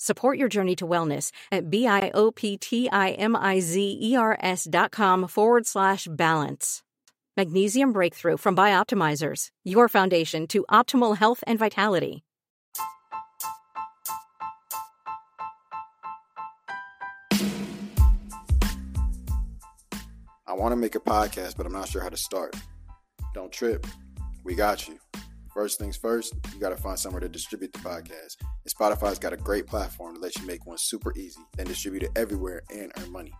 Support your journey to wellness at B-I-O-P-T-I-M-I-Z-E-R-S dot com forward slash balance. Magnesium Breakthrough from Bioptimizers, your foundation to optimal health and vitality. I want to make a podcast, but I'm not sure how to start. Don't trip. We got you. First things first, you got to find somewhere to distribute the podcast. And Spotify's got a great platform to let you make one super easy, then distribute it everywhere and earn money.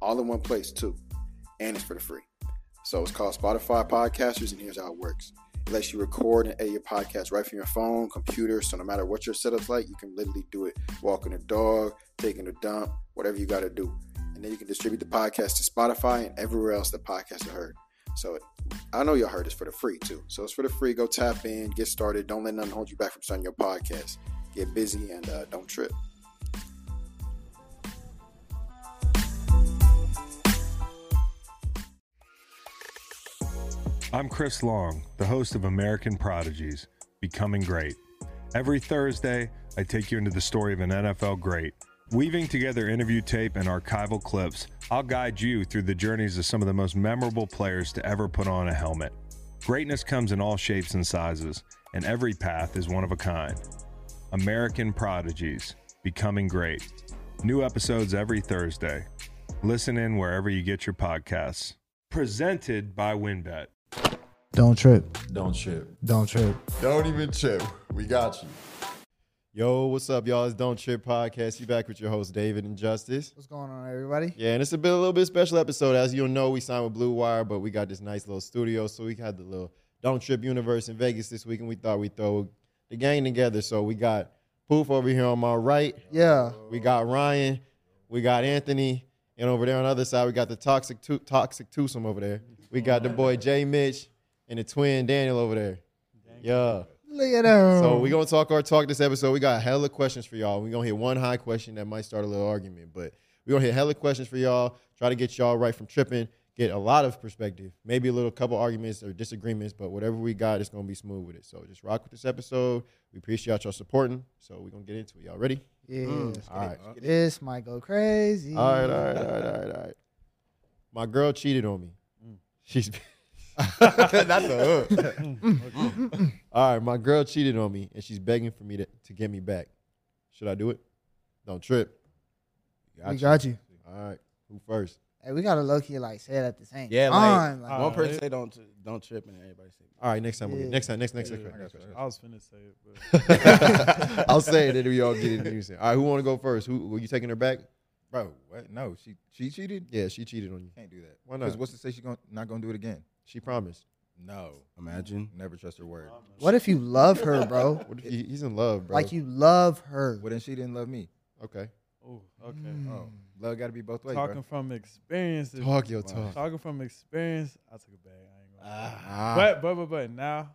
All in one place, too. And it's for the free. So it's called Spotify Podcasters, and here's how it works. It lets you record and edit your podcast right from your phone, computer. So no matter what your setup's like, you can literally do it walking a dog, taking a dump, whatever you got to do. And then you can distribute the podcast to Spotify and everywhere else the podcast are heard. So I know y'all heard this for the free too. So it's for the free. Go tap in, get started. Don't let nothing hold you back from starting your podcast. Get busy and uh, don't trip. I'm Chris Long, the host of American Prodigies Becoming Great. Every Thursday, I take you into the story of an NFL great. Weaving together interview tape and archival clips, I'll guide you through the journeys of some of the most memorable players to ever put on a helmet. Greatness comes in all shapes and sizes, and every path is one of a kind. American Prodigies Becoming Great. New episodes every Thursday. Listen in wherever you get your podcasts. Presented by WynnBET. Don't trip. Don't trip. Don't trip. Don't even trip. We got you. Yo, what's up, y'all? It's Don't Trip Podcast. You back with your host, David and Justice. What's going on, everybody? Yeah, and it's a bit a little bit special episode. As you'll know, we signed with Blue Wire, but we got this nice little studio. So we had the little Don't Trip Universe in Vegas this week, and we thought we'd throw the gang together. So we got Poof over here on my right. Yeah. We got Ryan. We got Anthony. And over there on the other side, we got the toxic tu- toxic twosome over there. We got the boy Jay Mitch and the twin Daniel over there. Yeah. Look at them. So we gonna talk our talk this episode. We got a hella questions for y'all. We gonna hit one high question that might start a little argument, but we gonna hit hella questions for y'all. Try to get y'all right from tripping. Get a lot of perspective, maybe a little couple arguments or disagreements, but whatever we got, it's gonna be smooth with it. So just rock with this episode. We appreciate y'all supporting. So we gonna get into it. Y'all ready? yeah. All right. This might go crazy. All right, all right, all right, all right, all right. My girl cheated on me. She's That's a hook. all right. My girl cheated on me, and she's begging for me to, to get me back. Should I do it? Don't trip. we got you. All right. Who first? Hey, we gotta low key like say it at the same Yeah, time. like, like, one person say don't don't trip and everybody say. All right. Next time. We'll Yeah. get, next time. Next next next. Yeah, next, I next, got. I was finna say it, but I'll say it, and then we all get it. in. All right. Who want to go first? Who were you taking her back? Bro, what? No, she she cheated. Yeah, she cheated on you. Can't do that. Why not? Because what's to say she's going not gonna do it again? She promised. No. Imagine. Never trust her word. what if you love her, bro? What if he, he's in love, bro? like you love her. Well, then she didn't love me. Okay. oh, okay. Oh, love got to be both ways, Talking bro. from experience, Talk your talk. talking from experience, I took it back. I ain't gonna. Ah. but but but but now,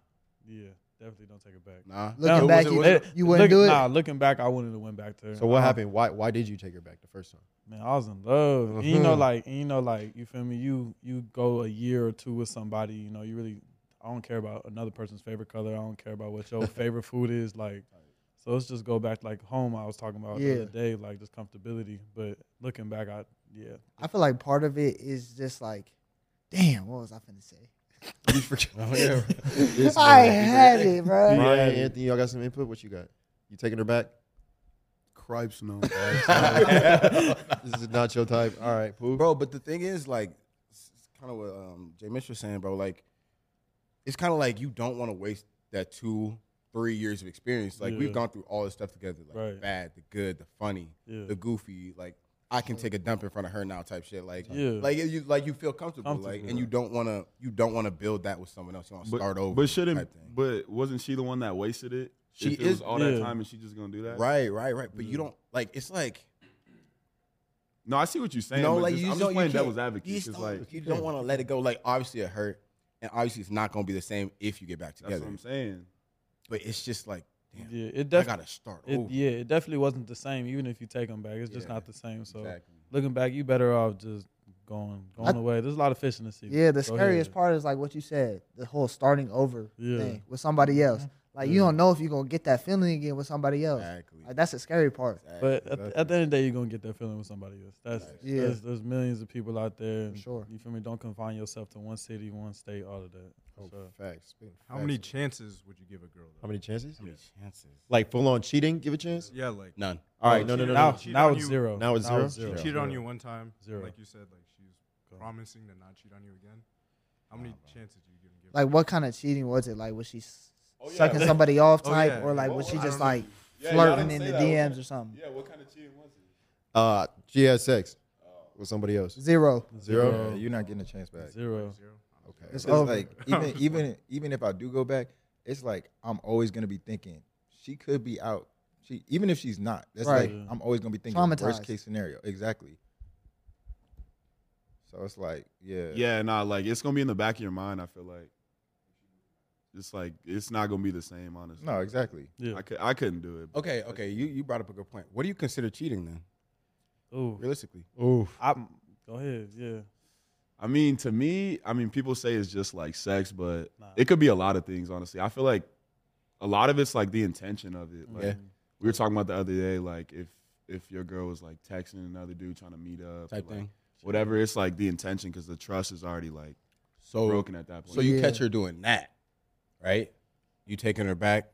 yeah, definitely don't take it back. Nah. Looking No, back, it- you, was it- you wouldn't Look- do it. Nah, looking back, I wouldn't have went back to her. So what Um, happened? Why why did you take her back the first time? Man, I was in love. And you know, like and you know, like you feel me. You you go a year or two with somebody. You know, you really I don't care about another person's favorite color. I don't care about what your favorite food is. Like, so let's just go back like home. I was talking about the other day, like just comfortability. But looking back, I yeah, I feel like part of it is just like, damn, what was I finna say? You forget. Oh, yeah. This I man. had it, bro. Ryan, Anthony, y'all got some input? What you got? You taking her back? Cripes, no. this is not your type. All right, Pooh. bro. But the thing is, like, it's kind of what um, Jay Mitch was saying, bro. Like, it's kind of like you don't want to waste that two, three years of experience. Like, Yeah. we've gone through all this stuff together, like the bad, the good, the funny, Yeah. the goofy. Like, I can take a dump in front of her now, type shit. Like, Yeah. like you, like you feel comfortable, like, and you don't want to, you don't want to build that with someone else. You want to start over. but shouldn't? type thing. But wasn't she the one that wasted it? She If it was is- all that time, and she just gonna do that? Right, right, right. But you don't like. It's like No, I see what you're saying. no, like just, you I'm don't just playing you can't- devil's advocate. You, just 'cause, don't- like you don't want to let it go. Like obviously it hurt, and obviously it's not gonna be the same if you get back together. that's together. what I'm saying. But it's just like, damn, yeah. It I definitely. gotta start It, over. yeah, it definitely wasn't the same. Even if you take them back, it's just not the same. So exactly. looking back, you better off just going going I- away. There's a lot of fish in the sea. Yeah, the Go scariest ahead. part is like what you said, the whole starting over Yeah. thing with somebody mm-hmm. else. Like you don't know if you're gonna get that feeling again with somebody else. Exactly. Like that's the scary part. But at, the- at the end of the day, you're gonna get that feeling with somebody else. That's Yeah. there's, there's millions of people out there. and sure. You feel me? Don't confine yourself to one city, one state, all of that. Oh, So, facts. Big How facts. many chances would you give a girl? How many chances? How many chances? Like full on cheating? Give a chance. Yeah, like None. All right, no, no, no, now, no. cheat now it's zero. Now it's zero? she cheated on you one time, Zero. like you said, like she's promising to not cheat on you again. How many chances do you give? give Like what kind of cheating was it? Like was she s- Oh, yeah. sucking somebody off Oh, type, yeah. or like Oh, was she just like Yeah, flirting didn't in the that. DMs or something? Yeah, what kind of cheating was it? Uh, she had sex with somebody else. Zero. Zero. Yeah, you're not getting a chance back. Zero. Zero. Okay. It's It's like even even even if I do go back, it's like I'm always gonna be thinking she could be out. She even if she's not, that's Right. like I'm always gonna be thinking worst case scenario. Exactly. So it's like, yeah, Yeah, nah, like it's gonna be in the back of your mind. I feel like it's like it's not gonna be the same. Honestly, No, exactly. Yeah. I could I couldn't do it. Okay, okay. You you brought up a good point. What do you consider cheating then? Ooh. Realistically, Ooh. I, go ahead. Yeah. I mean, to me, I mean, people say it's just like sex, but Nah. it could be a lot of things. Honestly, I feel like a lot of it's like the intention of it. Like Yeah. we were talking about the other day, like if if your girl was like texting another dude trying to meet up, type like, thing. whatever. It's like the intention because the trust is already like So broken at that point. So you Yeah. catch her doing that, right? You taking her back.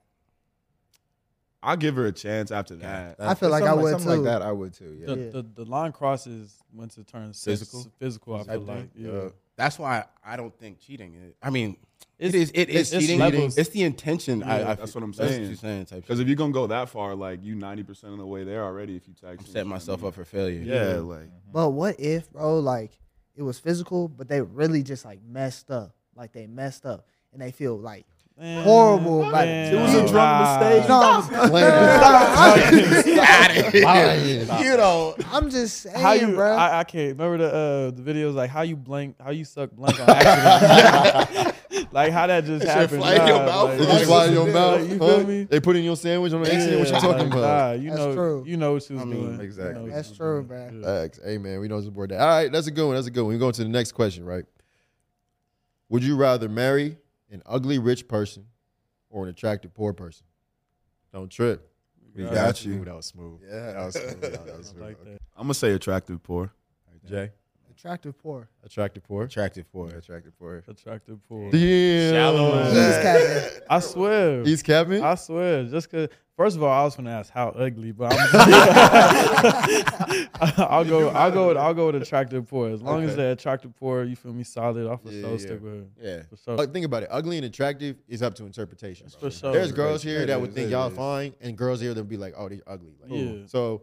I'll give her a chance after that. I feel like I Something would something too. like that. I would too. Yeah. The, Yeah. the the line crosses once it turns Physical? physical. Physical, I feel Type like. thing? Yeah. Uh, that's why I don't think cheating. Is, I mean, It's- it is. It is it's- it's cheating. levels. It's the intention. I, Yeah, I that's feel- what I'm That's saying. what you're saying. Type Because shit. if you're gonna go that far, like you ninety percent of the way there already. If you text, I'm setting myself up for failure. Yeah, like mm-hmm. But what if, bro, like it was physical, but they really just like messed up. Like they messed up and they feel like Man, horrible about man, it. It was a nah. mistake. No, I'm, you know, I'm just saying, How you? bro. I, I can't remember the uh, the videos like how you blank, how you suck blank on accident. like how that just shit happened. fly in your mouth. like- just fly in your Like, mouth. you huh? me? They put in your sandwich on the accident. What you Yeah, talking like, about? Nah, you That's know, true. you know what she was I mean, doing. exactly. You know That's true, doing. bro. Facts. Hey man, we know support that. All right, that's a good one. That's a good one. We going to the next question, right? Would you rather marry an ugly rich person or an attractive poor person? Don't trip. We got you. Ooh, that was smooth. Yeah. That was smooth. That was I smooth. like that. I'm gonna say attractive poor. Jay, Attractive poor. attractive poor. attractive poor. Attractive for Attractive pool. Damn. Shallow. He's capping. I swear. He's Kevin. I swear, just cause. First of all, I was gonna ask how ugly, but I'm, I'll go. I'll go. With, I'll go with attractive poor. As long as Okay. they're attractive poor, you feel me solid. I'll for Yeah, sure yeah. stick with her. Yeah. For sure. Like, think about it. Ugly and attractive is up to interpretation. For sure. There's girls here It that is, would think y'all is. fine, and girls here that would be like, "Oh, they're ugly." Like, Yeah. So,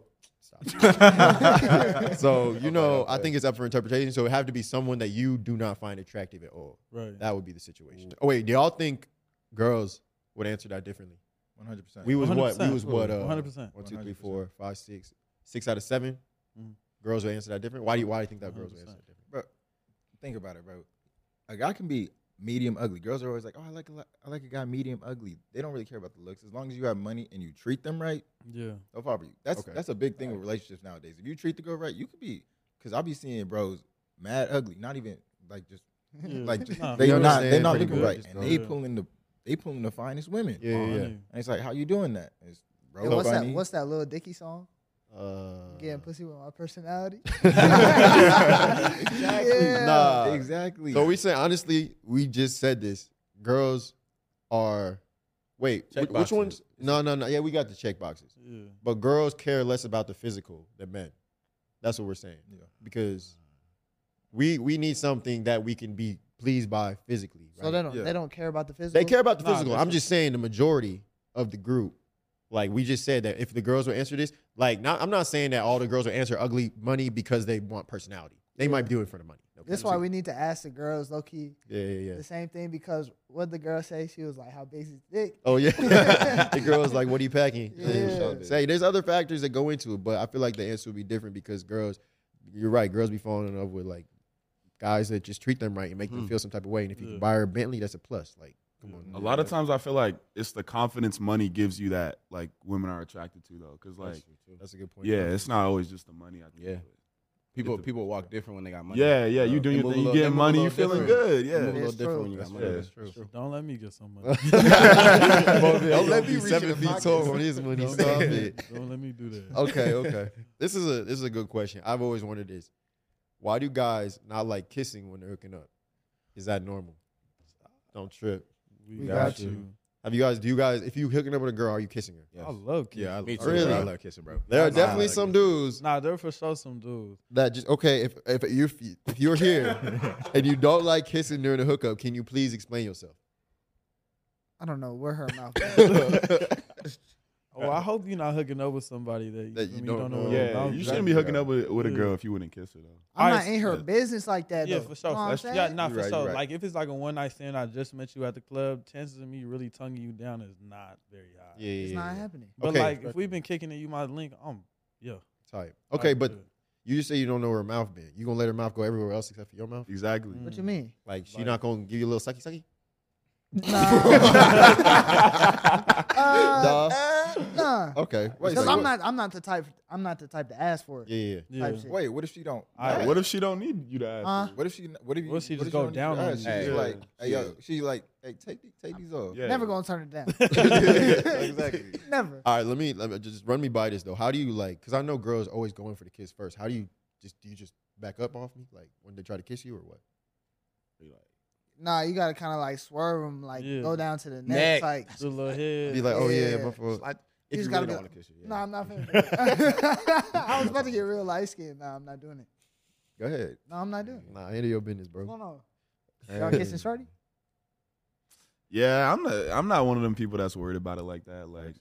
so you know, I think it's up for interpretation. So it have to be someone that you do not find attractive at all. Right. That would be the situation. Oh wait, do y'all think girls would answer that differently? One hundred percent. We was what? We was what? Uh, 100%. One, two, three, 100%. four, five, six, six out of 7 Mhm. Girls would answer that different. Why do you? Why do you think that girls would answer that different? bro. Think about it, bro. A guy can be medium ugly. Girls are always like, "Oh, I like a, li- I like a guy medium ugly." They don't really care about the looks. As long as you have money and you treat them right, Yeah. they'll fall you. That's Okay. that's a big thing with relationships nowadays. If you treat the girl right, you could be. Because I'll be seeing bros mad ugly, not even like just Like Nah, they You not understand they not looking good, right, just and they Yeah. pulling the they pulling the finest women. Yeah, yeah, yeah. And it's like, how you doing that? It's bro, And what's that? What's that Lil Dicky song? Uh, Getting pussy with my personality. exactly. Yeah. Nah. exactly. So we say honestly, we just said this. Girls are wait, Check which boxes. ones? No, no, no. Yeah, we got the check boxes. Yeah. But girls care less about the physical than men. That's what we're saying. Yeah. Because we we need something that we can be pleased by physically. So they don't Yeah. they don't care about the physical. They care about the Nah, physical. that's I'm just saying the majority of the group. Like we just said that if the girls would answer this, like not, I'm not saying that all the girls will answer ugly money because they want personality. They might do it for the money. No That's why we need to ask the girls low key Yeah, yeah, yeah. the same thing because what the girl say she was like how big is his dick. Oh yeah, the girl's like, "What are you packing?" And Yeah. Say, there's other factors that go into it, but I feel like the answer would be different because girls, you're right, girls be falling in love with like guys that just treat them right and make them Mhm. feel some type of way. And if you Yeah. can buy her a Bentley, that's a plus. Like, come Yeah. on, A lot of times I feel like it's the confidence money gives you that like women are attracted to though, because like that's a good point. yeah, it's not always just the money. I think. Yeah. People the- people walk different when they got money. Yeah, yeah, you Uh, doing your move thing, you little- getting move a money, you little feeling different. good. Yeah, move a little It's different when you got That's money. true. That's That's true. Don't let me get some money. Don't let me reach seven your feet tall on his money. Don't Stop let me- it. Don't let me do that. Okay, okay. This is a this is a good question. I've always wondered this. Why do guys not like kissing when they're hooking up? Is that normal? Don't trip. We, We got, got you. you. Have you guys? Do you guys? If you hooking up with a girl, are you kissing her? Yes. I love kissing. Yeah, I, Me too. Really? I love kissing, bro. There are Nah, definitely like some kissing. dudes Nah, there for sure some dudes. that just okay. If if you if you're here and you don't like kissing during the hookup, can you please explain yourself? I don't know where her mouth. is. Oh, I hope you're not hooking up with somebody that you, That feel you me, don't know. what yeah. about. You shouldn't be hooking up with, with a Yeah. girl if you wouldn't kiss her though. I'm not in her yeah. business like that. Yeah, though. for sure. You know what That's- yeah, not for right, sure. right. Like if it's like a one night stand, I just met you at the club. Chances of me really tonguing you down is not very high. Yeah, yeah, It's yeah, not yeah. happening. But Okay. like if we've been kicking it, you might link. Um, yeah. Type. Okay, but you just say you don't know where her mouth been. You gonna let her mouth go everywhere else except for your mouth? Exactly. Mm. What you mean? Like she Like- not gonna give you a little sucky sucky? No. uh, nah. Okay. Wait, Because so I'm what- not. I'm not the type. I'm not the type to ask for it. Yeah, yeah. yeah. Type shit. Wait, what if she don't? Alright. What if she don't need you to ask? Huh? What if she? What if you? What if she just you go don't need down to on ask? you? She's Yeah. like, hey, yo, she like, hey, take the- take these off. Yeah. Never gonna turn it down. Exactly. Never. All right, let me let me just run me by this though. How do you like? Because I know girls always going for the kiss first. How do you just do you just back up off me like when they try to kiss you or what? Nah, you gotta kind of like swerve them, like Yeah. go down to the Neck. neck, like. The little head. Be like, oh yeah, Yeah. my fault. Like, You just you gotta really go- don't want to kiss her. Yeah. No, I'm not finna. do it. I was about to get real light skinned. No, I'm not doing it. Go ahead. No, I'm not doing it. Nah, handle your business, bro. What's going on? Y'all kissing shorty? Yeah, I'm not. I'm not one of them people that's worried about it like that. Like,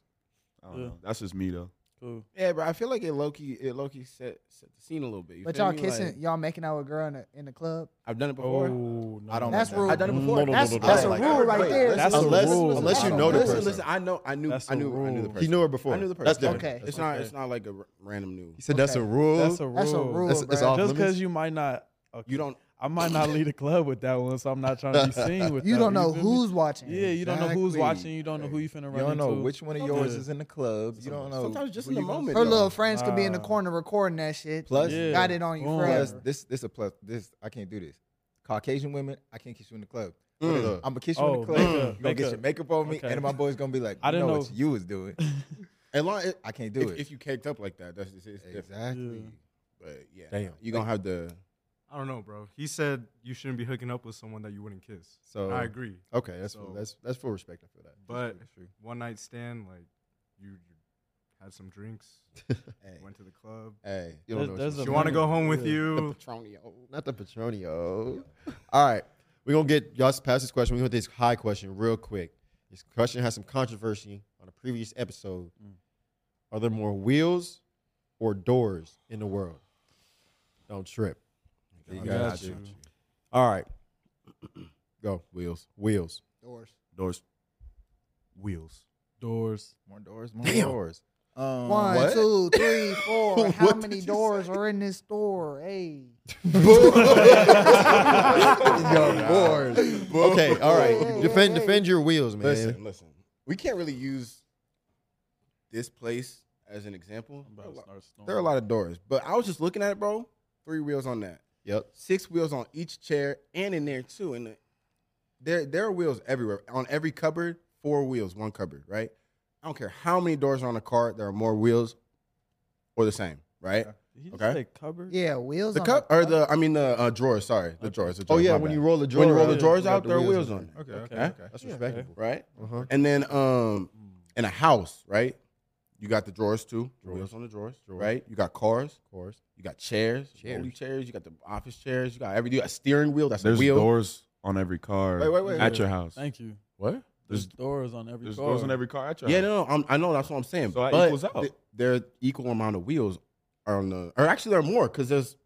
I don't Yeah. know. That's just me though. Cool. Yeah, bro. I feel like it low key, it low key set, set the scene a little bit. You But y'all me? kissing, Like, y'all making out with a girl in the in the club. I've done it before. Oh, no. I don't. That's like that. rude. I've done it before. No, no, no, That's no, no, that's no, a like- rule right Wait, there. That's Unless- a rule. unless you bro. know the person. listen. I know. I knew. That's I a knew. I knew the person. He knew her before. I knew the person. That's different. Okay. It's not. It's not like a random new. He said that's a rule. That's a rule. That's a rule, That's- it's bruh. off Just because you might not. Okay. You don't. I might not leave the club with that one, so I'm not trying to be seen with that. You that. don't know feel me? who's watching. Yeah, you don't know who's watching. You don't know who you finna run into. You don't know into. which one of yours Yeah. is in the club. You don't know. Sometimes just in the moment, Her see. little friends could be in the corner recording that shit. Plus- Yeah. got it on you Boom. Plus, this this a plus. This I can't do this. Caucasian women, I can't kiss you in the club. Mm. I'm gonna kiss you in Oh, the club. makeup, you gonna get your makeup on me, Okay. and my boy's gonna be like, I I didn't know know- what you was doing. As long as I can't do if, it. if you caked up like that, that's it's, it's different. exactly. Yeah. But yeah, Damn. you gonna have the. I don't know, bro. He said you shouldn't be hooking up with someone that you wouldn't kiss. So I agree. Okay, that's So- that's that's full respect. I feel that. But one night stand, like you, you had some drinks, Hey, went to the club. hey. You don't know. There's- what you- She want to go home with Yeah. you. Patronio. Not the Petronio. All right. We're going to get, y'all pass this question. We're going to this high question real quick. This question has some controversy on a previous episode. Mm. Are there more wheels or doors in the world? Don't trip. You got got you. you. All right. Go. Wheels. Wheels. Doors. Doors. Wheels. Doors. More doors, more Damn. doors. Um, One, what? two, three, four. How many did you doors are in this store? Hey. Yo, bored. Okay. All right. Hey, Defend hey, defend your wheels, man. Listen, listen. We can't really use this place as an example. I'm about to start snoring. There are a lot of doors, but I was just looking at it, bro. Three wheels on that. Yep. Six wheels on each chair and in there too. And there there are wheels everywhere. On every cupboard, four wheels, one cupboard, right? I don't care how many doors are on a car, there are more wheels or the same, right? Did he just Okay. say cupboard? Yeah, wheels. The on cup or the I mean the uh, drawers, sorry. The drawers. The Oh yeah, my when bad. you roll the drawer, when you roll the drawers out, the there are wheels wheels on on it. Okay, okay, Okay. okay. That's Yeah, respectable. Right? Uh-huh. And then um in a house, right? You got the drawers too. Wheels on the drawers, right? You got cars, cars. you got chairs, Chairs. chairs, chairs, you got the office chairs, you got every you got a steering wheel, that's There's a wheel. doors on every car Wait, wait, wait, at wait. your house. Thank you. What? There's There's doors on every there's car. doors on every car at your house. Yeah, house. no, no, I'm, I know that's what I'm saying. So that but equals out. th- there are equal amount of wheels are on the, or actually there are more because there's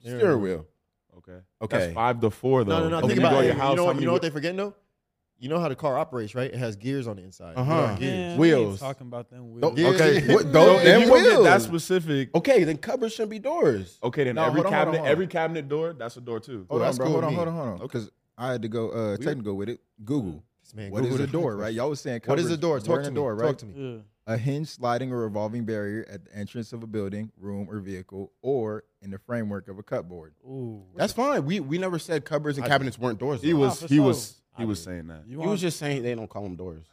Steering steering wheel. Okay. Okay. That's five to four though. No, no, no. Think about it. your You house. know, how what- you know what whe- they forgetting though? You know how the car operates, right? It has gears on the inside. Uh-huh. You got gears. Man, Wheels. Talking about them Don't- wheels. Gears. Okay, what, So those, if them you gonna get that specific, Okay, then cupboards shouldn't be doors. okay, then No, every hold on, hold on, cabinet, on. every cabinet door, that's a door too. Hold on, that's bro. cool Hold on, hold on, hold on. Because I had to go uh, technical with it. Google. This man What is Googled a door, right? Y'all was saying What is a door? door Talk to me. door, right? Talk to me. Yeah. A hinge, sliding, or revolving barrier at the entrance of a building, room, or vehicle, or in the framework of a cupboard. Ooh. That's fine. We we never said cupboards and I- cabinets weren't doors. He was he was he was saying that. You He was just saying they don't call them doors.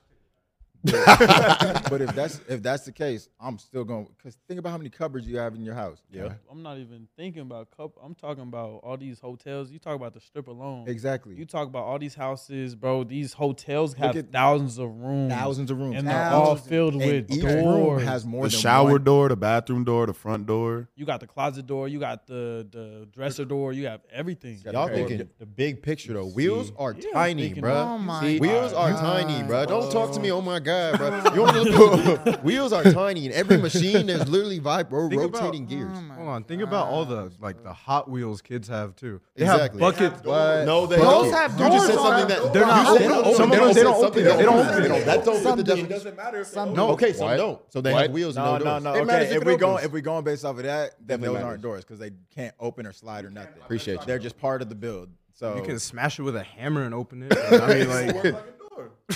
but if that's if that's the case, I'm still going because think about how many cupboards you have in your house. Yeah. I'm not even thinking about cup. I'm talking about all these hotels. You talk about the strip alone. Exactly. You talk about all these houses, bro. These hotels have at- thousands of rooms. Thousands of rooms. And they're all Thousands. filled And with each doors. room has more The than shower one. door, the bathroom door, the front door. you got the closet door. You got the the dresser door. You have everything. Y'all Okay. thinking the big picture though. Wheels are Yeah, tiny, bro. Oh my See, Wheels are God. tiny, bro. Don't talk to me. Oh my god, bro. You want to look Wheels are tiny. In every machine, there's literally vibro Think about- rotating gears. Oh Hold on, think about all the like the Hot Wheels kids have too. They Exactly. have buckets. No, they Those don't. have you just said doors on something them. that They're not you open. Some of them- they don't open. They don't don't open. That don't fit Some the do. definition. matter Some No, do. okay, some What? don't. So they What? have wheels and no, no no, doors. no. It matters Okay, if if we going if we going based off of that, then Definitely those aren't doors because they can't open or slide or nothing. Appreciate you. They're just part of the build. So You can smash it with a hammer and open it. I mean, like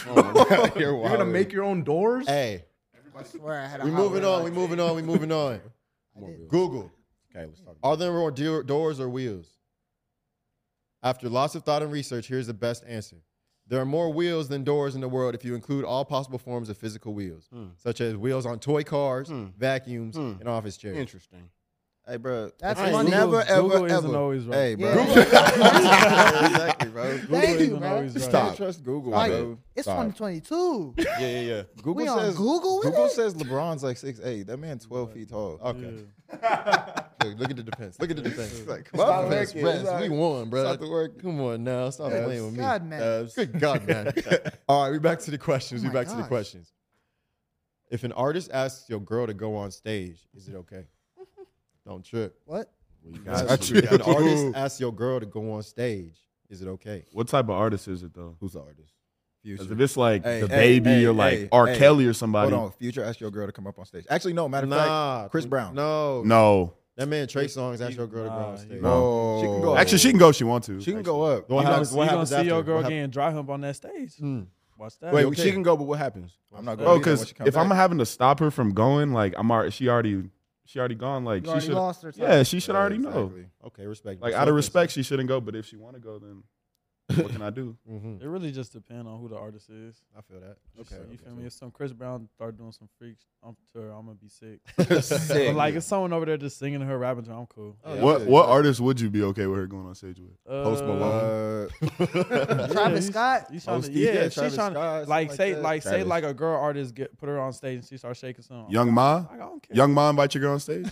Oh God, you're you're gonna make your own doors. Hey, I swear I had a we Hot moving on. We like moving on. We moving on. Google. Okay, let's talk. Are there more do- doors or wheels? After lots of thought and research, here's the best answer. There are more wheels than doors in the world if you include all possible forms of physical wheels, such as wheels on toy cars, Hmm. vacuums, Hmm. and office chairs. Interesting. Hey, bro, That's I funny. never ever Google isn't always right. Hey, bro. Yeah. exactly, bro. Google Thank you, isn't bro. always right. Can't trust Google, Like, bro. it's Stop. 2022. Yeah, yeah, yeah. Google we on says Google with Google it? says LeBron's like six eight. That man twelve feet tall. Okay. Yeah. Look, look at the defense. Look at the defense. Like, Stop rest, rest, rest. rest. We won, bro. Stop the work. Come on now. Stop Yes. playing with me. God, man. Uh, good God, man. All right, we back to the questions. Oh we my back to the questions. If an artist asks your girl to go on stage, is it okay? Don't trip. What? Got you. If an artist asks your girl to go on stage, is it okay? What type of artist is it though? Who's the artist? Future. if it's like Hey, the hey, baby hey, or like hey, R. hey. Kelly or somebody. Hold on, Future asked your girl to come up on stage. Actually, no. Matter of Nah, fact, Chris Brown. No, No. That man Trey Songz asked your girl to go on stage. No. She can go. Actually, she can go if she want to. She can go up. What you happens- gonna, what you gonna see your girl What hap- getting dry hump on that stage. Hmm. Watch that. Wait, okay. she can go, but what happens? I'm not going. Bro, because if I'm having to stop her from going, like I'm already, she already, she already gone. Like You she already should, lost her time. yeah, she should already know. Okay, respect. Like out of respect, she shouldn't go. But if she want to go, then what can I do? hmm It really just depends on who the artist is. I feel that. Okay, Okay. you feel me? If some Chris Brown start doing some freaks, I'm to her, I'm gonna be sick. Sick. But like if someone over there just singing to her, rapping to her, I'm cool. Oh, what yeah. what artist would you be okay with her going on stage with? Uh, Post Malone. yeah, Travis he's- Scott? He's trying to, yeah, yeah, she's Travis trying to, like say like that. like say like a girl artist get put her on stage and she starts shaking some. Young M.A, I don't care. Young M.A invite your girl on stage.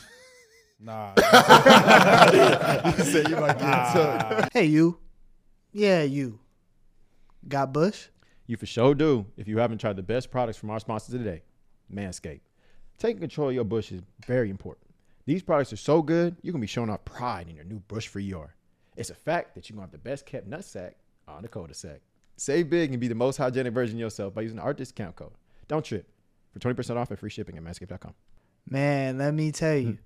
Nah. you say you might get nah. Hey, you. Yeah, you. Got Bush? You for sure do if you haven't tried the best products from our sponsors today, Manscaped. Taking control of your bush is very important. These products are so good, you can be showing off pride in your new bush free yard. It's a fact that you're going to have the best kept nut sack on the cul-de-sac. Save big and be the most hygienic version of yourself by using our discount code. Don't trip for 20% off and free shipping at manscaped.com. Man, let me tell you.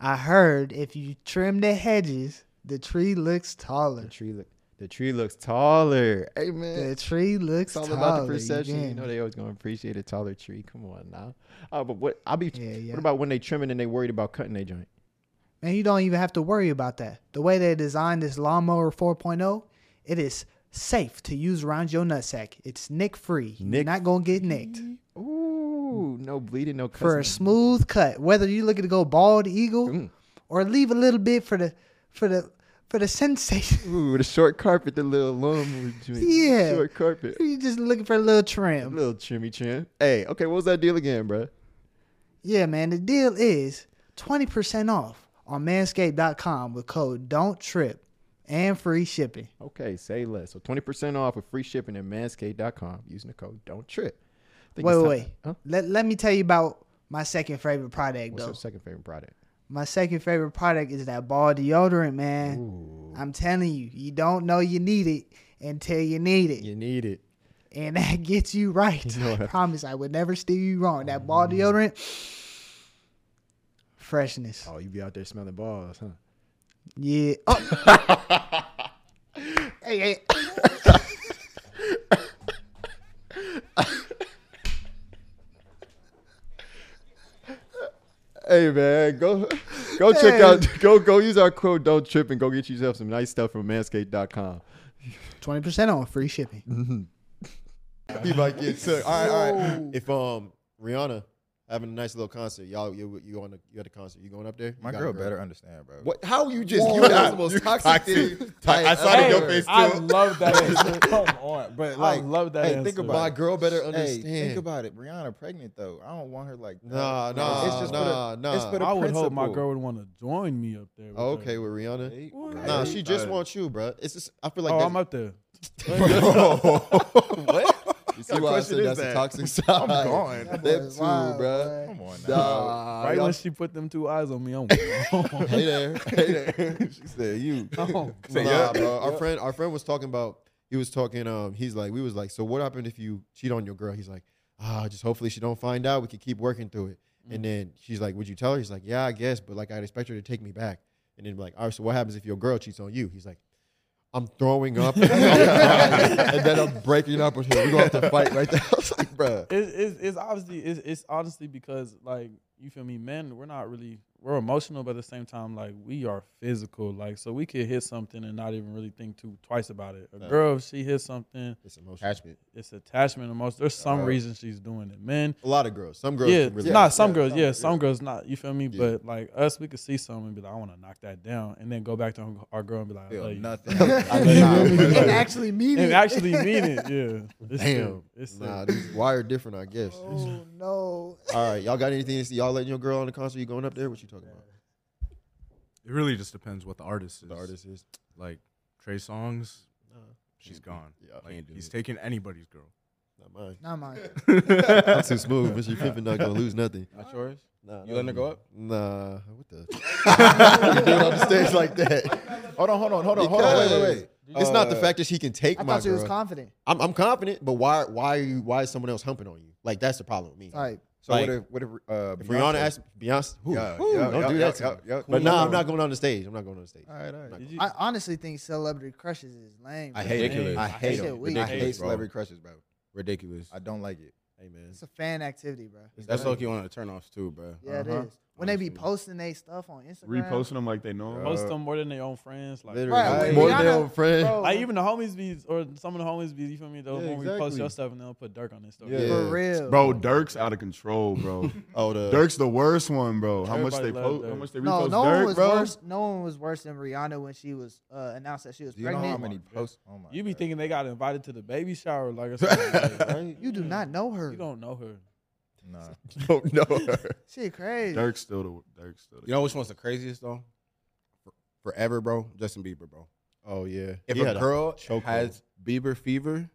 I heard if you trim the hedges, the tree looks taller. The tree look the tree looks taller. Hey man. The tree looks It's all taller. about the perception. You get know they always gonna appreciate a taller tree. Come on now. Uh, but what I'll be Yeah, yeah. what about when they trimming and they worried about cutting their joint? Man, you don't even have to worry about that. The way they designed this lawnmower 4.0, it is safe to use around your nutsack. It's nick free. You're Nick not gonna get nicked. Ooh, no bleeding, no cutting. For a smooth cut, whether you're looking to go bald eagle Mm. or leave a little bit for the for the for the sensation. Ooh, the short carpet, the little lawnmower joint. Yeah. Short carpet. you just looking for a little trim. A little trimmy trim. Hey, okay, what was that deal again, bro? Yeah, man. The deal is 20% off on manscaped.com with code don't trip and free shipping. Okay, say less. So 20% off with free shipping at manscaped.com using the code don't trip. Wait, wait, wait. Huh? Let, let me tell you about my second favorite product, What's though. your second favorite product? My second favorite product is that ball deodorant, man. I'm telling you, you don't know you need it until you need it. You need it. And that gets you right. You know I promise I would never steer you wrong. That ball mm. deodorant, freshness. Oh, you be out there smelling balls, huh? Yeah. Oh. hey, hey. Hey man, go go check Hey. out go go use our code don't trip and go get yourself some nice stuff from manscaped.com. 20% off, free shipping. He might get sick. All right, all right. If um Rihanna having a nice little concert, y'all you you on the you at the concert, you going up there? My You got girl better understand, bro. What? How you just? Whoa. You that's the most toxic, toxic. thing. I saw it in your face, I love that answer. Come on, But like, I like, love that hey, answer. think about My it. girl better Hey, understand. think about it. Rihanna pregnant though. I don't want her like that. Nah, Like, nah, it's just nah, for the, It's nah. for the I would hope my girl would want to join me up there. with Oh, her. okay, with Rihanna. Hey, Nah, she just uh, wants you, bro. It's just I feel like oh, that's- I'm up there. what? You see why I said that's that? toxic side? I'm gone. That Them two, wild, bro. Come on now. Nah, right when she put them two eyes on me, I'm gone. hey there, hey there. she said you. Oh, nah, yeah. bro. Our friend, our friend was talking about. He was talking. Um, he's like, we was like, so what happened if you cheat on your girl? He's like, ah, just hopefully she don't find out. We can keep working through it. And then she's like, would you tell her? He's like, yeah, I guess, but like I'd expect her to take me back. And then be like, all right, so what happens if your girl cheats on you? He's like, I'm throwing up, and then I'm breaking up with her. We gonna have to fight right there. Like, bro. It's, it's, it's obviously it's, it's honestly because like you feel me, men, we're not really we're emotional, but at the same time, like we are physical. Like so, we could hit something and not even really think too twice about it. A Yeah. girl, if she hits something, It's emotional. Attachment. it's attachment. Emotion. There's some Uh, reason she's doing it. Men, A lot of girls. Some girls. yeah, can really not some yeah, girls. some- Yeah, some girls not. You feel me? Yeah. But like us, we could see something and be like, I want to knock that down, and then go back to our girl and be like, I love you. nothing. I Nah, love you. and actually mean and it. actually mean it. Yeah. It's Damn. It's. Nah, these wired different, I guess. Oh, no. All right, y'all got anything to see? Y'all letting your girl on the concert? You going up there? What you talking about? It really just depends what the artist is. The artist is. Like Trey Songz, Nah, she's gone. Yeah, Like, can't he's it. taking anybody's girl. Not mine. Not mine. I'm too smooth. Mr. Pimpin not gonna lose nothing. Not yours. Nah, You letting her go up? Nah. What the? you do it on the stage like that? Hold on, hold on, hold on, hold on. Wait, wait, wait. It's not the Uh, fact that she can take I my thought she girl. was confident. I'm, I'm confident, but why? Why are you? Why is someone else humping on you? Like that's the problem with me. Like, So Like, what if what if uh, If Rihanna asked Beyonce, who? Yeah, Who? yeah, don't yeah, do yeah, that. to yeah, me. yeah. But nah, I'm not going on the stage. I'm not going on the stage. All right, all right. You- I honestly think celebrity crushes is lame. I hate Ridiculous. it. I I hate hate it. it. I hate bro. celebrity crushes, bro. Ridiculous. I don't like it. Hey man, It's a fan activity, bro. That's low key one of the turnoffs too, bro. Yeah, it Uh-huh. is. When they be posting they stuff on Instagram. Reposting them like they know. 'em. Post them more than their own friends. Like, literally Right, more than their own friend. bro, Like even the homies be or some of the homies be you feel me though Yeah, when we post your stuff and they'll put Durk on their story. Yeah. For real. Bro, Durk's out of control, bro. Oh, the Durk's the worst one, bro. How much they post? Durk. How much they No, repost no one Durk, was bro? worse. No one was worse than Rihanna when she was uh, announced that she was Do you know how many posts? Oh my You be God. thinking they got invited to the baby shower like or something. like, right? You do not know her. You don't know her. Nah. don't know her. Shit, crazy. Durk's still the Durk's still the You know which one's the craziest though? Forever, bro. Justin Bieber, bro. Oh yeah. If He a girl chokehold. has Bieber fever,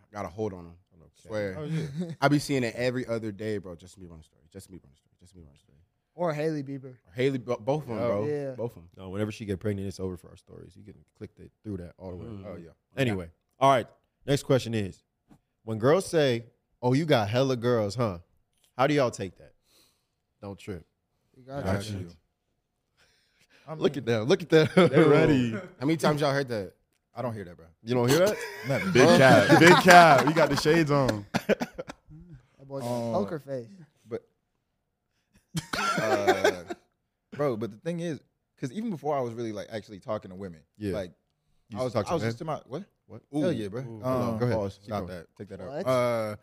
I got a hold on him. Okay. Swear. Oh yeah. I be seeing it every other day, bro. Justin Bieber on the story. Justin Bieber on the story. Justin Bieber on the story. Or Hailey Bieber. Or Hailey, both of them, bro. yeah. Both of them. No, whenever she get pregnant, it's over for our stories. You can click it through that all the way. Mm. Oh yeah. Anyway, all right. Next question is: When girls say, "Oh, you got hella girls, huh?" How do y'all take that? Don't trip. You got Got that. you. I mean, Look at them. Look at them. They're ready. How many times y'all heard that? I don't hear that, bro. You don't hear that? Nothing. Big cap. Big cap. You got the shades on. That boy got Oh. poker face. But uh, bro. But the thing is, because even before I was really like actually talking to women, Yeah. like You I was, talk to I was men? just to my what? What? Hell yeah, bro. Ooh. Um, Go ahead. pause. Keep Stop going. that. Take that What? out. Uh,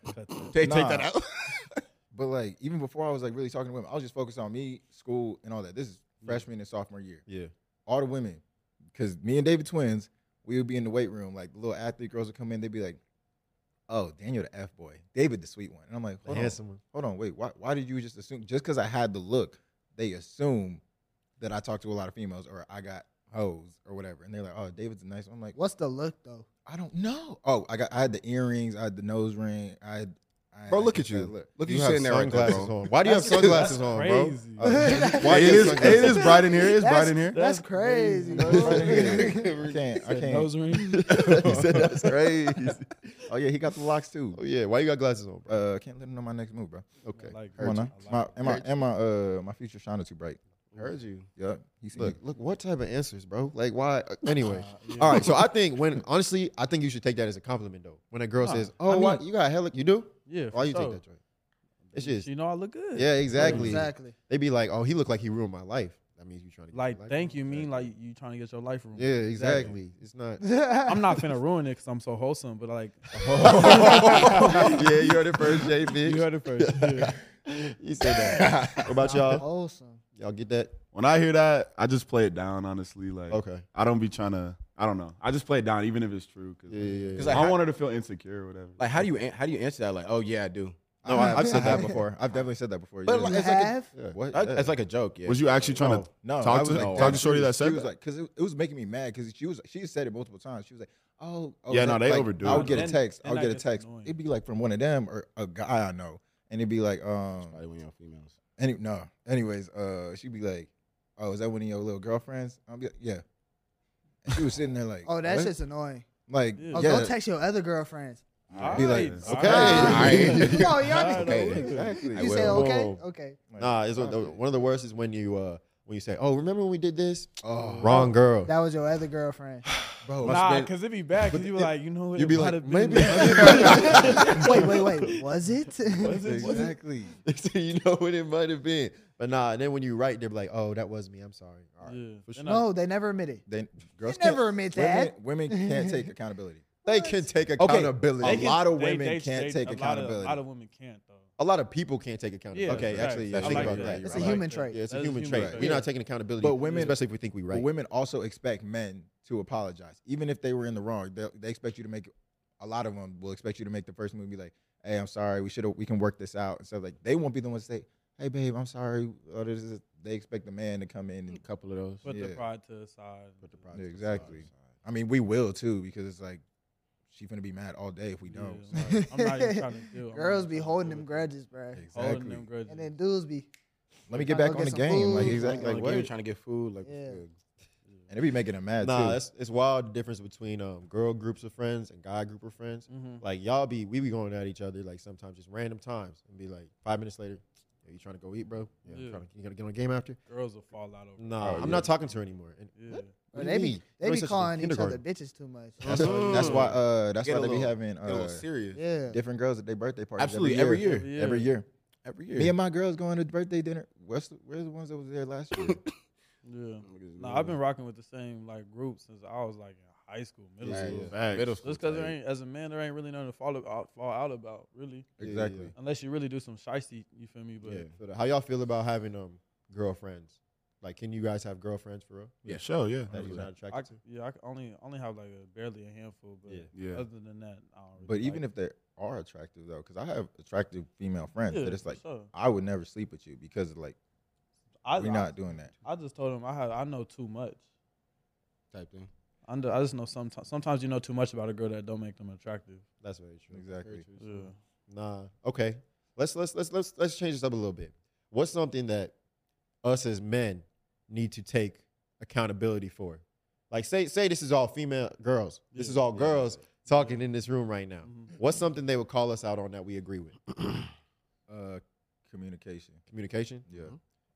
Take, take that out. but like even before I was like really talking to women, I was just focused on me, school, and all that. This is freshman and sophomore year. Yeah. All the women, because me and David twins, we would be in the weight room. Like the little athlete girls would come in, they'd be like, "Oh, Daniel the f boy, David the sweet one," and I'm like, The "Hold on, handsome hold on, wait, why? Why did you just assume? Just because I had the look, they assume that I talked to a lot of females or I got hoes or whatever, and they're like, "Oh, David's a nice." one. I'm like, What's the look though? I don't know. Oh, I got I had the earrings, I had the nose ring, I had. I Bro, look at you. had- Look, Look at You you have sitting there right there, sunglasses on. Why do you have sunglasses that's on, bro? crazy. Why do you It have is, sunglasses it is bright in here. It's bright in here. That's crazy. Bro. I can't. I can't. nose ring. he said that's crazy. Oh yeah, he got the locks too. Oh yeah, why you got glasses on, bro? Uh, can't let him know my next move, bro. Okay, I like Come on it. now. I My, like and my and my uh my future shining too bright. Heard you. Yeah, he see Look, me. look, what type of answers, bro? Like, why? uh, Anyway, Uh, yeah. all right. So I think when honestly, I think you should take that as a compliment, though. When a girl Nah, says, I "Oh, mean- what you got hella," you do. Yeah. Why you sure. take that joint? It's just, You know I look good. yeah, exactly. Exactly. They be like, "Oh, he looked like he ruined my life." That means you trying to get Like, your life thank ruined. you mean like you trying to get your life ruined. Yeah, exactly. It's not. I'm not finna ruin it because I'm so wholesome, but like, yeah, you heard it first, Jay. Bitch. you heard it first. Yeah. You said that. what about y'all? Wholesome. Y'all get that? When I hear that, I just play it down. Honestly, like Okay. I don't be trying to. I don't know. I just play it down, even if it's true. Cause Yeah, yeah, yeah. Cause I like, don't how, want her to feel insecure or whatever. like, how do you an- how do you answer that? Like, oh yeah, I do. No, I, I've said that before. I've definitely said that before. But yeah. like, it's like a, have? Yeah. what? that- Yeah. it's like a joke. Yeah. was you actually trying to No, talk was to like, talk to shorty that she said was that? like, because it, it was making me mad because she was she said it multiple times. She was like, oh, oh Yeah, that- no, they like, overdo I would get a text. I would get a text. annoying. It'd be like from one of them or a guy I know, and it'd be like, um, Probably one of your females. any no. Anyways, uh, she'd be like, oh, is that one of your little girlfriends? I'll be like, yeah. And she was sitting there like, Oh, that what? shit's annoying. like, Yeah. Oh, yeah. go text your other girlfriends. I'd be like, Alright, okay, alright. Come on, y'all. Alright, okay, okay. exactly. You I say okay? Okay. Nah, it's one stop the, it. one of the worst is when you uh when you say, "Oh, remember when we did this?" Oh, Wrong girl. That was your other girlfriend. bro. Nah, because it'd be bad because you were like, you know, what, You'd it be might like, have been maybe. wait, wait, wait. Was it? Was it? Was it? exactly. you know what it might have been, but nah. And then when you write, they're like, "Oh, that was me. I'm sorry." All right. Yeah. For sure. No, they never admit it. They girls They never admit that. Women, can't take accountability. They can take accountability. a can- lot of women they- can't they- take a lot of- accountability. A lot of women can't though. A lot of people can't take accountability. Yeah, okay, facts. actually, I think like about that. that. It's You're a human trait. Yeah, it's a That is human human trait. trait. We're Yeah. not taking accountability, But women- especially if we think we right. But women also expect men to apologize, even if they were in the wrong. They, they expect you to make. A lot of them will expect you to make the first move and be like, "Hey, I'm sorry. We should. We can work this out." And so like they won't be the ones to say, "Hey, babe, I'm sorry." Or this is, they expect the man to come in and A couple of those. Put the pride to the side. Put the Yeah, pride to the exactly. side. I mean, we will too because it's like she finna be mad all day if we don't. like, I'm not even trying to deal. I'm Girls not be trying to holding them grudges, bro. it. Holding Exactly. them grudges. And then dudes be Let me get back on go the get some game. Like exactly. Like, Like what? what? trying to get food. Like, Yeah. And they be making them mad Nah, too. it's it's wild the difference between um girl groups of friends and guy group of friends. Mhm. Like y'all be we be going at each other like sometimes just random times and be like five minutes later, "Yo, you trying to go eat, bro? Yeah, Yeah. I'm trying to, you gonna get on a game after? Girls will fall out over. Nah, Oh, I'm yeah. not talking to her anymore. And Yeah. what? What they be mean? they You're be calling each other bitches too much. That's, that's why. Uh, that's Get why a they be having a uh, serious. Yeah. different girls at their birthday parties. Absolutely, every year. Every year. Every year. Every year. Me and my girls going to birthday dinner. What's the, where's the ones that was there last year? Yeah. Nah, I've been rocking with the same like group since I was like in high school, middle Yeah, school. yeah. Middle school. Just because there ain't, as a man, there ain't really nothing to fall out, fall out about, really. exactly. Unless you really do some shiesty, you feel me? But Yeah. feel that. How y'all feel about having um girlfriends? Like, can you guys have girlfriends for real? Yeah, sure, yeah. That you're not I, to? yeah, I c- only only have like a, barely a handful, but Yeah. Yeah. other than that, I don't really But even like if they are attractive though, because I have attractive female friends Yeah, that it's like sure. I would never sleep with you because like I, we're I- not doing that. I just told him I had I know too much. type thing. I, under, I just know sometimes sometimes you know too much about a girl that don't make them attractive. That's very true. Exactly. Yeah. Nah. Okay. Let's let's let's let's let's change this up a little bit. What's something that us as men need to take accountability for? Like say say this is all female girls. This is all yeah. girls talking in this room right now. Mhm. What's something they would call us out on that we agree with? Uh, communication. Communication? Yeah.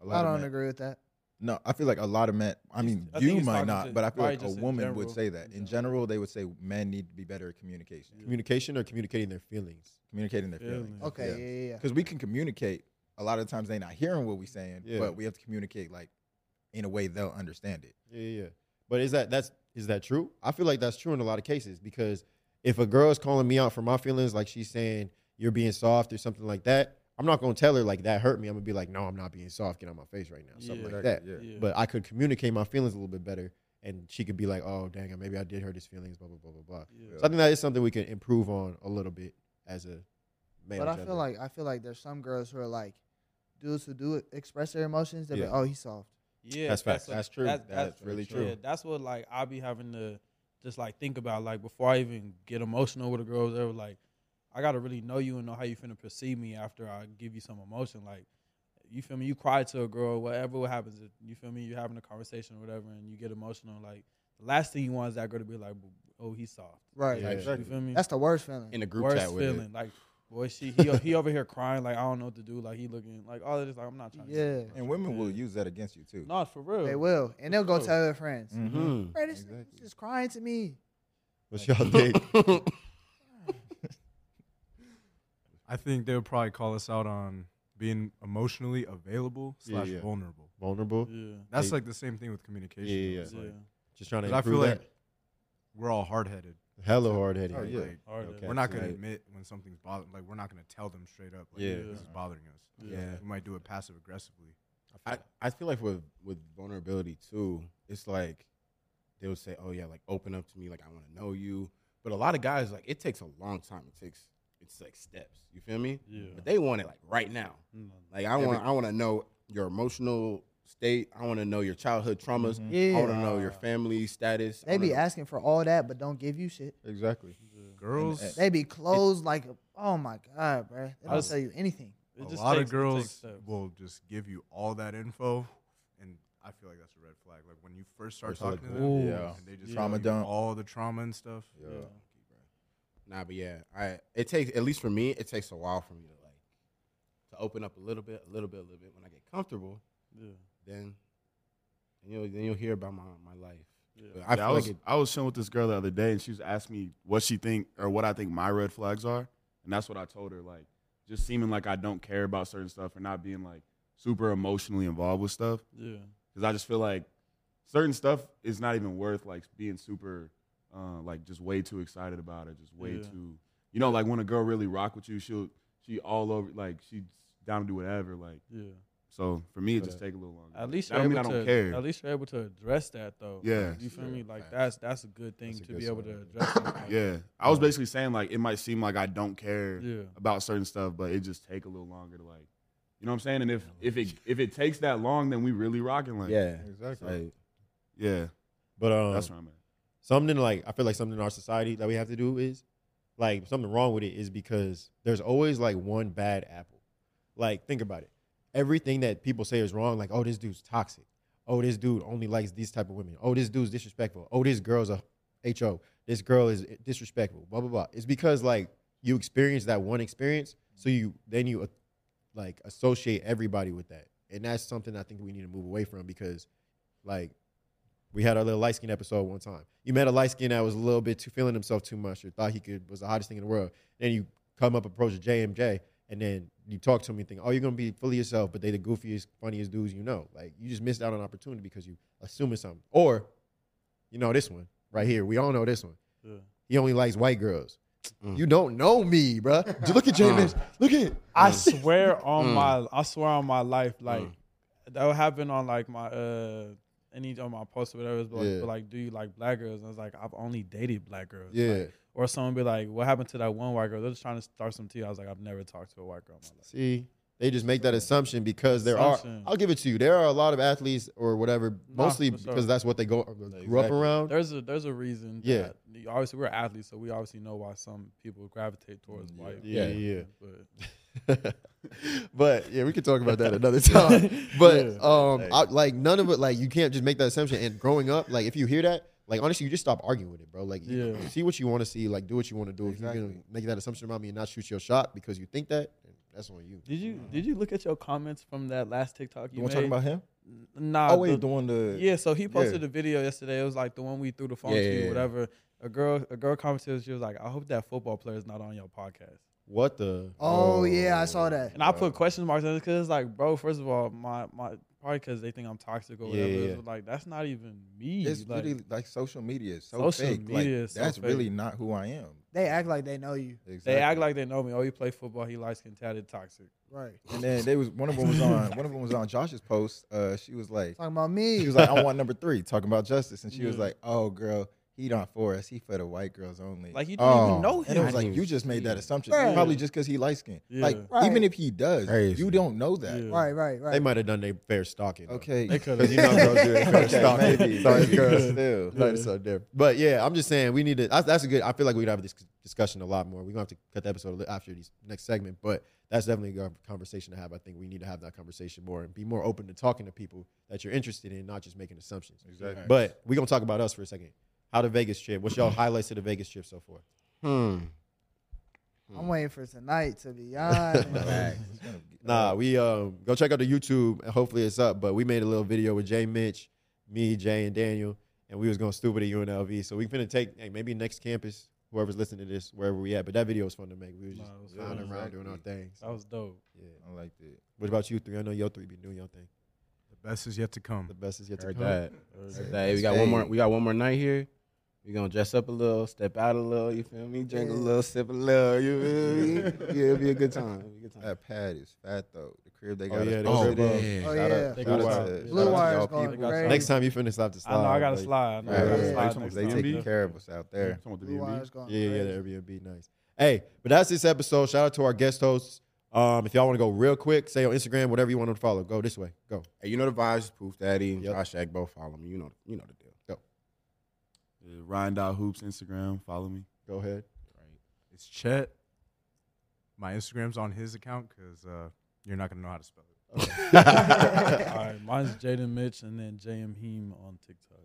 A I lot of don't men- agree with that. No, I feel like a lot of men. I mean, I you might not, to- but I feel like a just in woman would say that. In general, they would say men need to be better at communication, Communication or communicating their feelings? communicating their Feelings. feelings. Okay, yeah, yeah, yeah. Because we can communicate. A lot of the times they're not hearing what we're saying, Yeah. but we have to communicate like in a way they'll understand it. Yeah, yeah. yeah. But is that that's is that true? I feel like that's true in a lot of cases because if a girl is calling me out for my feelings, like she's saying you're being soft or something like that, I'm not gonna tell her like that hurt me. I'm gonna be like, no, I'm not being soft. Get on my face right now, something Yeah. like that. Yeah. But I could communicate my feelings a little bit better, and she could be like, oh, dang, maybe I did hurt his feelings, blah blah blah blah blah. Yeah. So I think that is something we can improve on a little bit as a male. But I gender. feel like I feel like there's some girls who are like dudes who do express their emotions. They're Yeah. like, oh, he's soft. Yeah, That's facts. what- That's true. That's really true. Yeah, that's what like I'll be having to just like think about like before I even get emotional with a girl. They were like, I gotta really know you and know how you finna perceive me after I give you some emotion. Like, you feel me? You cry to a girl, whatever what happens. You feel me? You're having a conversation or whatever, and you get emotional. Like, the last thing you want is that girl to be like, oh, he's soft. Right. Yeah, You feel me? That's the worst feeling. in a group worst chat with feeling. it. Like, boy, she he he over here crying. Like, I don't know what to do. Like, he looking like all of this. Like, I'm not trying. to Yeah. And women will use that against you too. Not for real. They will, and they'll go sure. tell their friends. Mm-hmm. Bro, this Exactly. nigga's just crying to me. What y'all think? I think they would probably call us out on being emotionally available slash yeah. vulnerable. Vulnerable. Yeah. That's They- like the same thing with communication. Yeah, yeah, though. yeah. It's Yeah. Just trying to 'cause I feel that. like we're all hard headed. Hella hard headed. Oh, yeah. Like, Hard Okay. we're not gonna Right. admit when something's bothering. Like we're not gonna tell them straight up. Like, Yeah. this is bothering us. Yeah. we might do it passive aggressively. I, I feel like with with vulnerability too, it's like they would say, "Oh yeah, like open up to me, like I want to know you." But a lot of guys like it takes a long time. It takes it's like steps. You feel me? Yeah. But they want it like right now. Mm. Like I want I want to know your emotional state. I want to know your childhood traumas. Yeah. I want to know your family status. They be wanna- asking for all that, but don't give you shit. Exactly. Girls, And- They be closed like, oh my god, bro. They don't was- tell you anything. A lot takes- of girls will just give you all that info, and I feel like that's a red flag. Like when you first start First, like, talking to them, Yeah. and they just Trauma tell you dump. all the trauma and stuff. Yeah. Nah, but yeah, I it takes at least for me, it takes a while for me to like to open up a little bit, a little bit, a little bit. When I get comfortable, Yeah. then then you'll then you'll hear about my my life. Yeah. I feel I was like it, I was chilling with this girl the other day, and she was asking me what she think or what I think my red flags are, and that's what I told her. Like, just seeming like I don't care about certain stuff or not being like super emotionally involved with stuff, Yeah. because I just feel like certain stuff is not even worth like being super, uh, like just way too excited about it, just way Yeah. too, you know, like when a girl really rock with you, she'll she all over like she's down to do whatever, like. Yeah. So for me, it just take a little longer. At least that you're don't mean able I don't to. care. At least you're able to address that though. Yeah. You feel Yeah, me? Like that's that's a good thing a to good be able to sign. address. something. Yeah, I was basically saying like it might seem like I don't care Yeah. about certain stuff, but it just take a little longer to like, you know what I'm saying? And if if it if it takes that long, then we really rocking. Like, yeah, Exactly. like, yeah, But um, that's where I'm at. Something like I feel like something in our society that we have to do is like something wrong with it is because there's always like one bad apple. Like think about it. Everything that people say is wrong, like oh this dude's toxic. Oh this dude only likes these type of women. Oh this dude's disrespectful. Oh this girl's a ho. This girl is disrespectful. Blah blah blah. It's because like you experience that one experience, so you then you like associate everybody with that, and that's something I think we need to move away from because like we had our little light skin episode one time. You met a light skin that was a little bit too feeling himself too much or thought he could was the hottest thing in the world. Then you come up approach a JMJ and then you talk to him and think, oh, you're gonna be fully yourself, but they the goofiest, funniest dudes you know. Like you just missed out on an opportunity because you assuming something. Or, you know this one right here. We all know this one. Yeah. He only likes white girls. Mm. You don't know me, bruh. Just look at James. Look at I swear on Mm. my I swear on my life, like Mm. that would happen on like my uh any on my post or whatever. It's like, Yeah. but like, do you like black girls? And I was like, I've only dated black girls. Yeah. Like, or someone be like, what happened to that one white girl? They're just trying to start some tea. I was like, I've never talked to a white girl in my life. See, they just make that assumption because there Assumption. are. I'll give it to you. There are a lot of athletes or whatever, mostly for sure. because that's what they go uh, grew up around. There's a there's a reason. Yeah. that- obviously, we're athletes, so we obviously know why some people gravitate towards mm, white. Yeah, people, yeah. But but yeah, we could talk about that another time. But Yeah. um, Hey. I, like none of it. Like you can't just make that assumption. And growing up, like if you hear that, like honestly, you just stop arguing with it, bro. Like you Yeah. see what you want to see. Like do what you want to do. If you're Exactly. gonna make that assumption about me and not shoot your shot because you think that, that's on you. did you did you look at your comments from that last TikTok You you want made? to talk about him? Nah. oh wait, the- the, one the Yeah, so he posted Yeah. a video yesterday. It was like the one we threw the phone Yeah, to, yeah, you, yeah. whatever. A girl, a girl commented. She was like, "I hope that football player is not on your podcast." What the? Oh, yeah, I saw that. And I put question marks in it because it's like, bro, first of all, my my probably because they think I'm toxic or Yeah, whatever. yeah, It's like that's not even me. It's like, really like social media is so Social fake. media like, is so that's fake. really not who I am. They act like they know you. Exactly. they act like they know me. Oh, you play football. He likes skin tatted toxic. Right. And then they was one of them was on one of them was on Josh's post. Uh, she was like, Talking about me. she was like, I want number three, talking about justice, and she was like, Oh, girl, he not for us. He for the white girls only. Like you didn't Oh. even know him. and it was like you just made that assumption, Right. probably just because he light skinned. Yeah. Like Right. even if he does, Crazy. you don't know that. Yeah. right, right, right. They might have done their fair stalking. though. Okay, They could Because you know girls do their fair Okay, stalking. maybe, So it's maybe, girls but still. still. Like, so different. But yeah, I'm just saying we need to. That's, that's a good. I feel like we'd have this discussion a lot more. We're gonna have to cut the episode after this next segment, but that's definitely a conversation to have. I think we need to have that conversation more and be more open to talking to people that you're interested in, not just making assumptions. Exactly. But we're gonna talk about us for a second. How the Vegas trip? What's y'all highlights of the Vegas trip so far? Hmm. I'm waiting for tonight to be honest. Facts. It's gonna be- Nah, we um go check out the YouTube. and Hopefully it's up. But we made a little video with Jay Mitch, me, Jay, and Daniel, and we was going stupid at UNLV. So we finna take hey, maybe next campus, whoever's listening to this, wherever we at. But that video was fun to make. We was just it was flying fun. around doing our things. That was dope. Yeah. I liked it. What about you three? I know your three been doing your thing. The best is yet to come. The best is yet to Heard come. that. Heard that. Hey, we got one more. We got one more night here. We gonna dress up a little, step out a little. You feel me? Drink a little, sip a little. You feel me? yeah, it'll be a good time. It'll be a good time. That pad is fat though. The crib they got. Oh, got. yeah, us they posted sure in. Oh, yeah. They got out wild. Blue shout out to Wire's y'all going crazy. Next time you finish slap the slide. I know I gotta like- slide. I know I Yeah, gotta yeah. slide Talking They taking care of us out there. Talking the Blue Wire's going Yeah, yeah, the Airbnb, nice. Hey, but that's this episode. Shout out to our guest hosts. Um, if y'all want to go real quick, say on Instagram, whatever you want to follow. Go this way. Go. Hey, you know the vibes. Poof Daddy, Yep. Josh Egbo. Follow me. You know, you know the deal. Go. Ryan Dot Hoops Instagram. Follow me. Go ahead. It's Chet. My Instagram's on his account because uh, you're not gonna know how to spell it. All right, mine's Jaden Mitch and then JM Heem on TikTok.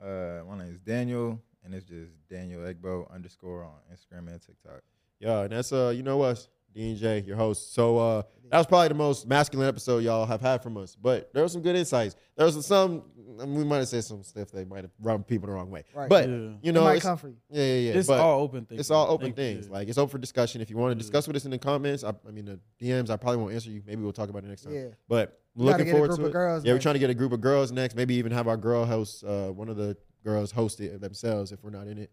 Uh, my name is Daniel, and it's just Daniel Egbo underscore on Instagram and TikTok. Yeah, and that's uh, you know us, D and J, your host. So uh, that was probably the most masculine episode y'all have had from us. But there was some good insights. There was some. I mean, we might have said some stuff that might have rubbed people the wrong way. Right. But Yeah. you It know, might it's, come for you. yeah, yeah, yeah. It's but all open things. It's all open Thank you. things. Like it's open for discussion. If you want to discuss with us in the comments, I, I mean the DMs, I probably won't answer you. Maybe we'll talk about it next time. Yeah. But We gotta looking get a forward group to of it. girls yeah, we're trying to get a group of girls next. Maybe even have our girl host, uh, one of the girls host it themselves if we're not in it,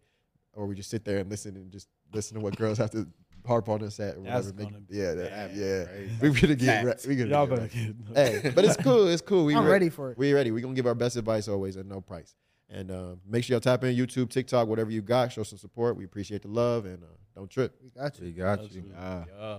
or we just sit there and listen and just listen to what girls have to harp on us at. Or That's whatever. Make- gonna be yeah, that, bad. yeah. Crazy. We're gonna get. Re- Facts. we gonna Y'all get better get. Hey, but it's cool. It's cool. We I'm re- ready for it. We ready. We're gonna give our best advice always at no price. And uh, make sure y'all tap in YouTube, TikTok, whatever you got. Show some support. We appreciate the love and uh, don't trip. We got you. We got you. Absolutely. Ah. Yeah.